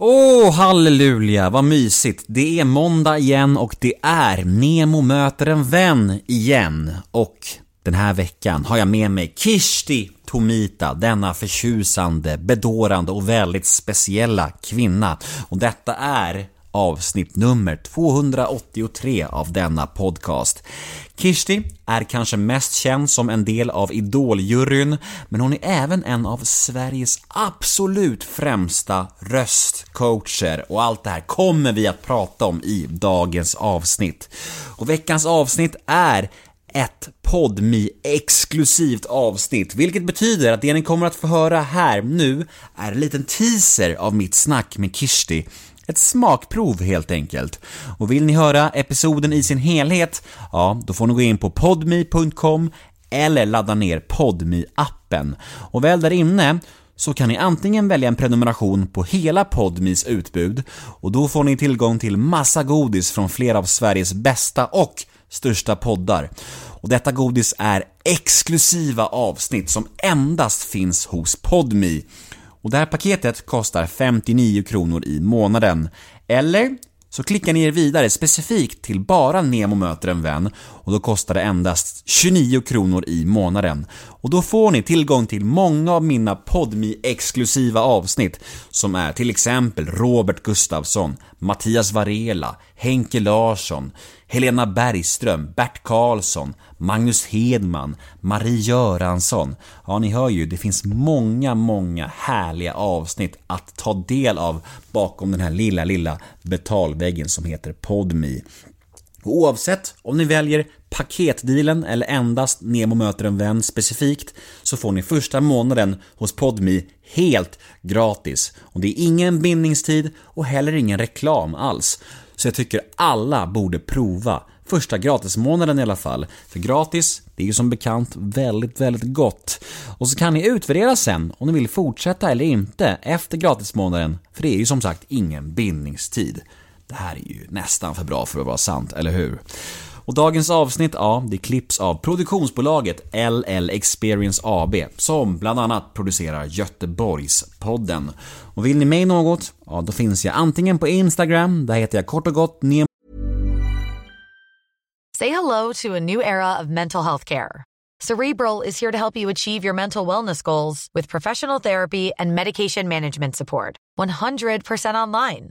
Åh, oh, halleluja, vad mysigt. Det är måndag igen och det är Nemo möter en vän igen. Och den här veckan har jag med mig Kishti Tomita, denna förtjusande, bedårande och väldigt speciella kvinna. Och detta är avsnitt nummer 283 av denna podcast. Kishti är kanske mest känd som en del av Idoljuryn, men hon är även en av Sveriges absolut främsta röstcoacher och allt det här kommer vi att prata om i dagens avsnitt. Och veckans avsnitt är ett podmi exklusivt avsnitt, vilket betyder att det ni kommer att få höra här nu är en liten teaser av mitt snack med Kishti ett smakprov helt enkelt. Och vill ni höra episoden i sin helhet, ja, då får ni gå in på podme.com eller ladda ner podme appen Och väl där inne så kan ni antingen välja en prenumeration på hela Podmis utbud och då får ni tillgång till massa godis från flera av Sveriges bästa och största poddar. Och detta godis är exklusiva avsnitt som endast finns hos Podmi. Och det här paketet kostar 59 kronor i månaden. Eller så klickar ni er vidare specifikt till bara Nemo möter en vän och då kostar det endast 29 kronor i månaden. Och då får ni tillgång till många av mina podmi exklusiva avsnitt som är till exempel Robert Gustafsson, Mattias Varela, Henke Larsson, Helena Bergström, Bert Karlsson, Magnus Hedman, Marie Göransson. Ja, ni hör ju, det finns många, många härliga avsnitt att ta del av bakom den här lilla, lilla betalväggen som heter Podmi. Oavsett om ni väljer paketdealen eller endast Nemo möter en vän specifikt så får ni första månaden hos Podmi helt gratis. Och det är ingen bindningstid och heller ingen reklam alls. Så jag tycker alla borde prova första gratismånaden i alla fall. För gratis, det är ju som bekant väldigt, väldigt gott. Och så kan ni utvärdera sen om ni vill fortsätta eller inte efter gratismånaden, för det är ju som sagt ingen bindningstid. Det här är ju nästan för bra för att vara sant, eller hur? Och dagens avsnitt, ja, det klipps av produktionsbolaget LL Experience AB som bland annat producerar Göteborgspodden. Och vill ni mig något? Ja, då finns jag antingen på Instagram, där heter jag kort och gott Nemo Say hello to a new era of mental health care. Cerebral is here to help you achieve your mental wellness goals with professional therapy and medication management support. 100% online.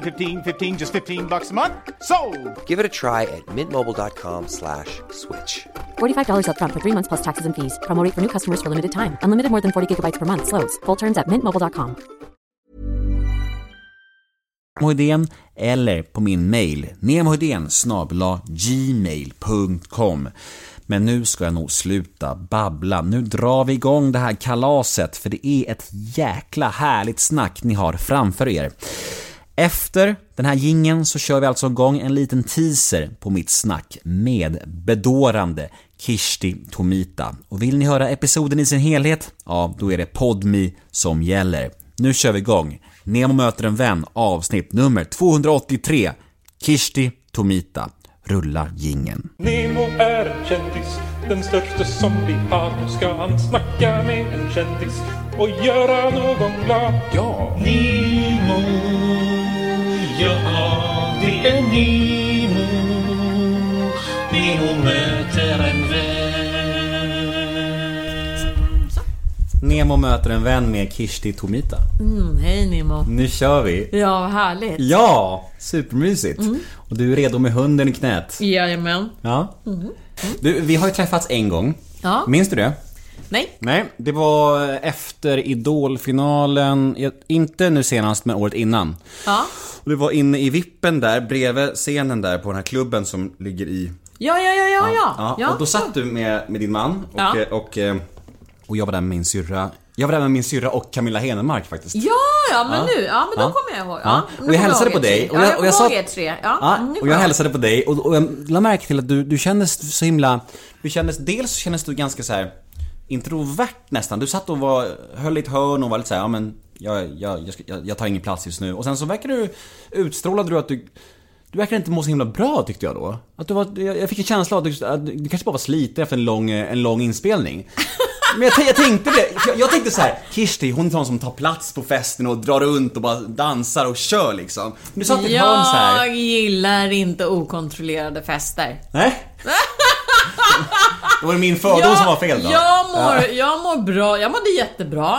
15, 15 just 15 bucks a month. So, Give it a try at mintmobile.com/switch. slash $45 up front for 3 months plus taxes and fees. Promo rate for new customers for limited time. Unlimited more than 40 gigabytes per month slows. Full terms at mintmobile.com. Nemohedén eller på min mail nemohedén gmail.com Men nu ska jag nog sluta babbla. Nu drar vi igång det här kalaset för det är ett jäkla härligt snack ni har framför er. Efter den här gingen så kör vi alltså igång en liten teaser på mitt snack med bedårande Kishti Tomita. Och vill ni höra episoden i sin helhet? Ja, då är det Podmi som gäller. Nu kör vi igång. Nemo möter en vän, avsnitt nummer 283. Kishti Tomita. Rulla gingen. Nemo är en kändis, den största som vi har. Nu ska han snacka med en kändis och göra någon glad. Ja! Nemo, är Nemo. Möter en vän. Nemo möter en vän med Kirsti Tomita. Mm, hej Nemo. Nu kör vi! Ja, vad härligt. Ja! Supermysigt! Och du är redo med hunden i knät. Jajamän. Ja. Du, vi har ju träffats en gång. Ja. Minns du det? Nej. Nej, det var efter Idolfinalen, inte nu senast men året innan. Ja. Och det var inne i vippen där, bredvid scenen där på den här klubben som ligger i... Ja, ja, ja, ja, ja. Ja, och då satt du med, med din man och, Ja. eh, och, eh, och jag var där med min syrra. Jag var där med min syrra och Camilla Henemark faktiskt. Ja, ja, men nu. Ja, men då Ja. kommer jag ihåg. Ja. Ja. Och jag hälsade på dig. Och jag, ja, jag, och jag sa- tre. Ja, Ja, och jag hälsade på dig och, och jag lade märke till att du, du kändes så himla... Du kändes, dels så kändes du ganska så här introvert nästan. Du satt och var, höll i ett hörn och var lite så här, ja men jag, jag, jag, jag, tar ingen plats just nu. Och sen så verkar du, utstrålade du att du du verkar inte må så himla bra tyckte jag då. Att du var, jag fick en känsla av att du, att du kanske bara var sliten efter en lång, en lång inspelning. Men jag, jag tänkte det, jag, jag tänkte så här: Kirsti hon är sån som tar plats på festen och drar runt och bara dansar och kör liksom. Men du satt i ett hörn så här. Jag gillar inte okontrollerade fester. Nej? Då var det min fördom som var fel då? Jag mår, jag mår bra, jag mådde jättebra.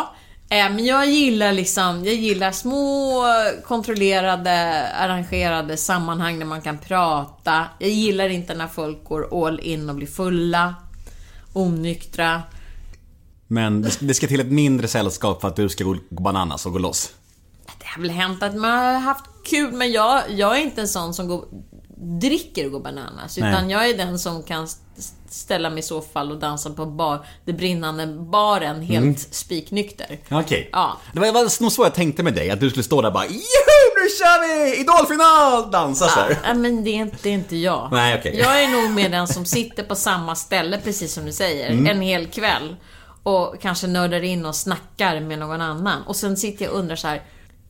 Eh, Men jag gillar liksom, jag gillar små kontrollerade, arrangerade sammanhang där man kan prata. Jag gillar inte när folk går all in och blir fulla, onyktra. Men det ska, till ett mindre sällskap för att du ska gå gå bananas och gå loss. Det har väl hänt att man har haft kul, men jag, jag är inte en sån som går, dricker och går bananas. Utan Nej. jag är den som kan st- ställa mig i så fall och dansa på bar, det brinnande baren helt spiknykter. Okej. Ja. Det var, nog så jag tänkte med dig, att du skulle stå där bara Juhu, nu kör vi! Idolfinal! Dansa så här. Ja, men det är inte, det är inte jag. Nej, okej. Jag är nog med den som sitter på samma ställe, precis som du säger, Mm. en hel kväll. Och kanske nördar in och snackar med någon annan. Och sen sitter jag och undrar så här.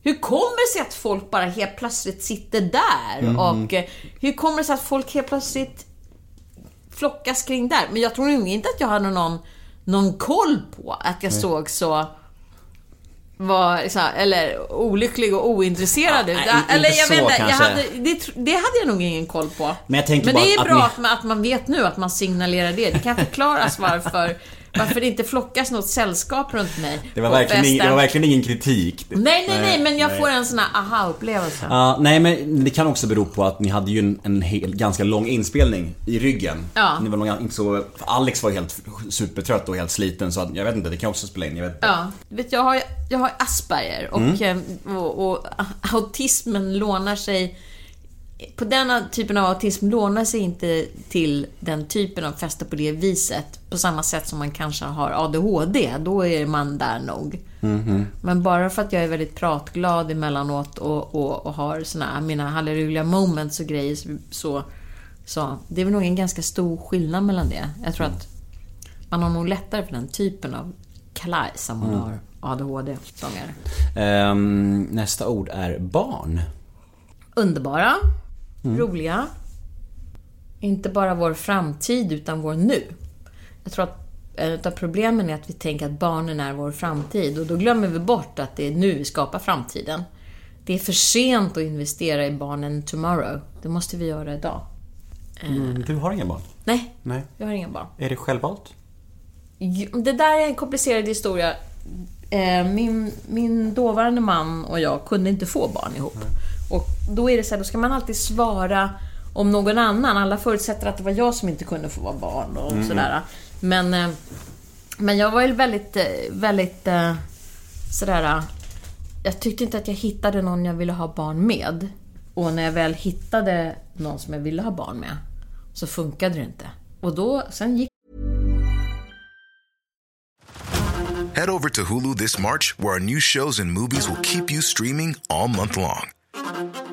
Hur kommer det sig att folk bara helt plötsligt sitter där? Mm. Och eh, hur kommer det sig att folk helt plötsligt flockas kring där? Men jag tror nog inte att jag hade någon, någon koll på att jag såg så var så här, eller olycklig och ointresserad ut. nej, eller jag vet inte, jag hade, det, det hade jag nog ingen koll på. Men Men det är bra ni- att, man, att man vet nu, att man signalerar det. Det kan förklaras varför, varför det inte flockas något sällskap runt mig Det var, verkligen, ing- det var verkligen ingen kritik. Nej, nej, nej, men jag får en sån här aha-upplevelse. Ja, nej men det kan också bero på att ni hade ju en, en hel, ganska lång inspelning i ryggen. Ja. Ni var inte så, Alex var ju helt supertrött och helt sliten så jag vet inte, det kan också spela in. Jag vet inte. Ja, vet, jag har, jag har Asperger och, Mm. eh, och, och autismen lånar sig på denna typen av autism lånar sig inte till den typen av fester på det viset på samma sätt som man kanske har ADHD. Då är man där nog. Mhm. Men bara för att jag är väldigt pratglad emellanåt och, och, och har såna mina halleluja moments och grejer så, så det är väl nog en ganska stor skillnad mellan det. Jag tror att man har nog lättare för den typen av kalajs om man Mm. har ADHD-sångare. Ehm, nästa ord är barn. Underbara, Mm. roliga. Inte bara vår framtid utan vår nu. Jag tror att ett av problemen är att vi tänker att barnen är vår framtid och då glömmer vi bort att det är nu vi skapar framtiden. Det är för sent att investera i barnen tomorrow. Det måste vi göra idag. Mm, du har inga barn? Nej, Nej. jag har inga barn. Är det självvalt? Det där är en komplicerad historia. Eh, Min, min dåvarande man och jag kunde inte få barn ihop. Och då är det så här, då ska man alltid svara om någon annan. Alla förutsätter att det var jag som inte kunde få vara barn och sådär. Men, eh, men jag var ju väldigt, eh, väldigt eh, sådär... Jag tyckte inte att jag hittade någon jag ville ha barn med. Och när jag väl hittade någon som jag ville ha barn med, så funkade det inte. Och då, sen gick Head over to Hulu this March, where our new shows and movies will keep you streaming all month long.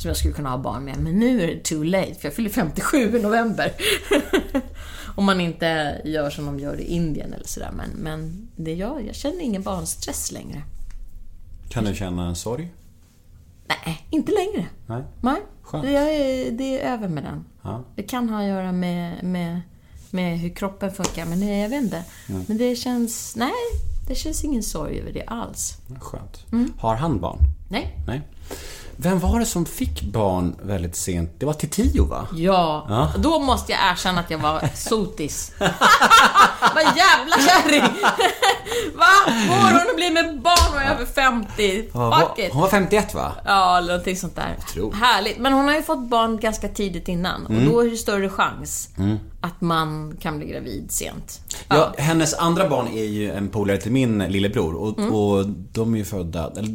som jag skulle kunna ha barn med. Men nu är det too late, för jag fyller 57 i november. Om man inte gör som de gör i Indien eller sådär. Men, men det gör, jag känner ingen barnstress längre. Kan du känna en sorg? Nej, inte längre. Nej. Nej, Skönt. det är, det är över med den. Ja. Det kan ha att göra med, med, med hur kroppen funkar, men det, jag vet inte. Men det känns... Nej, det känns ingen sorg över det alls. Skönt. Mm. Har han barn? Nej. Nej. Vem var det som fick barn väldigt sent? Det var Titiyo va? Ja, Ja. då måste jag erkänna att jag var sotis. Vad jävla kärring! Bli med barn och är över 50? Fuck it! Hon var 51 va? Ja, eller någonting sånt där. Härligt. Men hon har ju fått barn ganska tidigt innan och då är det större chans att man kan bli gravid sent. Ja, hennes andra barn är ju en polare till min lillebror och, Mm. och de är ju födda eller,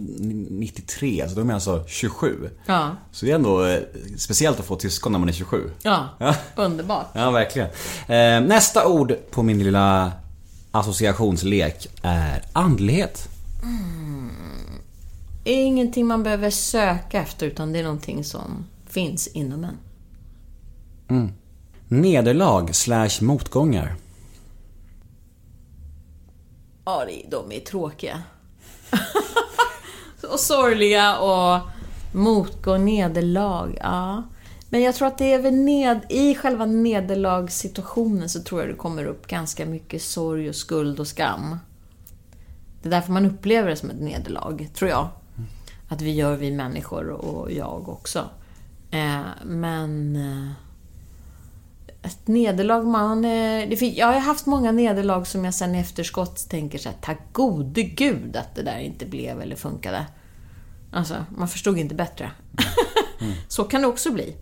93, så de är alltså 27. Ja. Så det är ändå eh, speciellt att få syskon när man är 27. Ja, Ja. underbart. Ja, verkligen. Eh, nästa ord på min lilla associationslek är andlighet. Är ingenting man behöver söka efter utan det är någonting som finns inom en. Nederlag slash motgångar. Ja, de är tråkiga. och sorgliga och motgå nederlag. Ja. Men jag tror att det är väl ned, i själva nederlagssituationen så tror jag det kommer upp ganska mycket sorg och skuld och skam. Det är därför man upplever det som ett nederlag, tror jag. Att vi gör vi människor och jag också. Eh, men... Eh, ett nederlag, man... eh, Det jag har haft många nederlag som jag sen i efterskott tänker så här, tack gode gud att det där inte blev eller funkade. Alltså, man förstod inte bättre. så kan det också bli.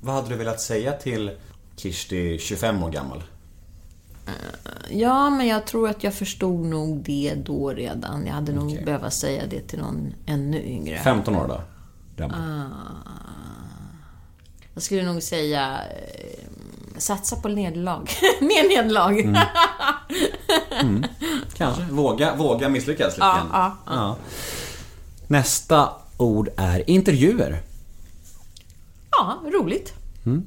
Vad hade du velat säga till Kirsti, 25 år gammal? Ja, men jag tror att jag förstod nog det då redan. Jag hade nog behöva säga det till någon ännu yngre. 15 år då? Gammal. Jag skulle nog säga... Eh, satsa på nederlag. Mer nederlag. Kanske. Våga, våga misslyckas lite Ja, grann. ja, Ja. Nästa ord är intervjuer ja, roligt. Mm.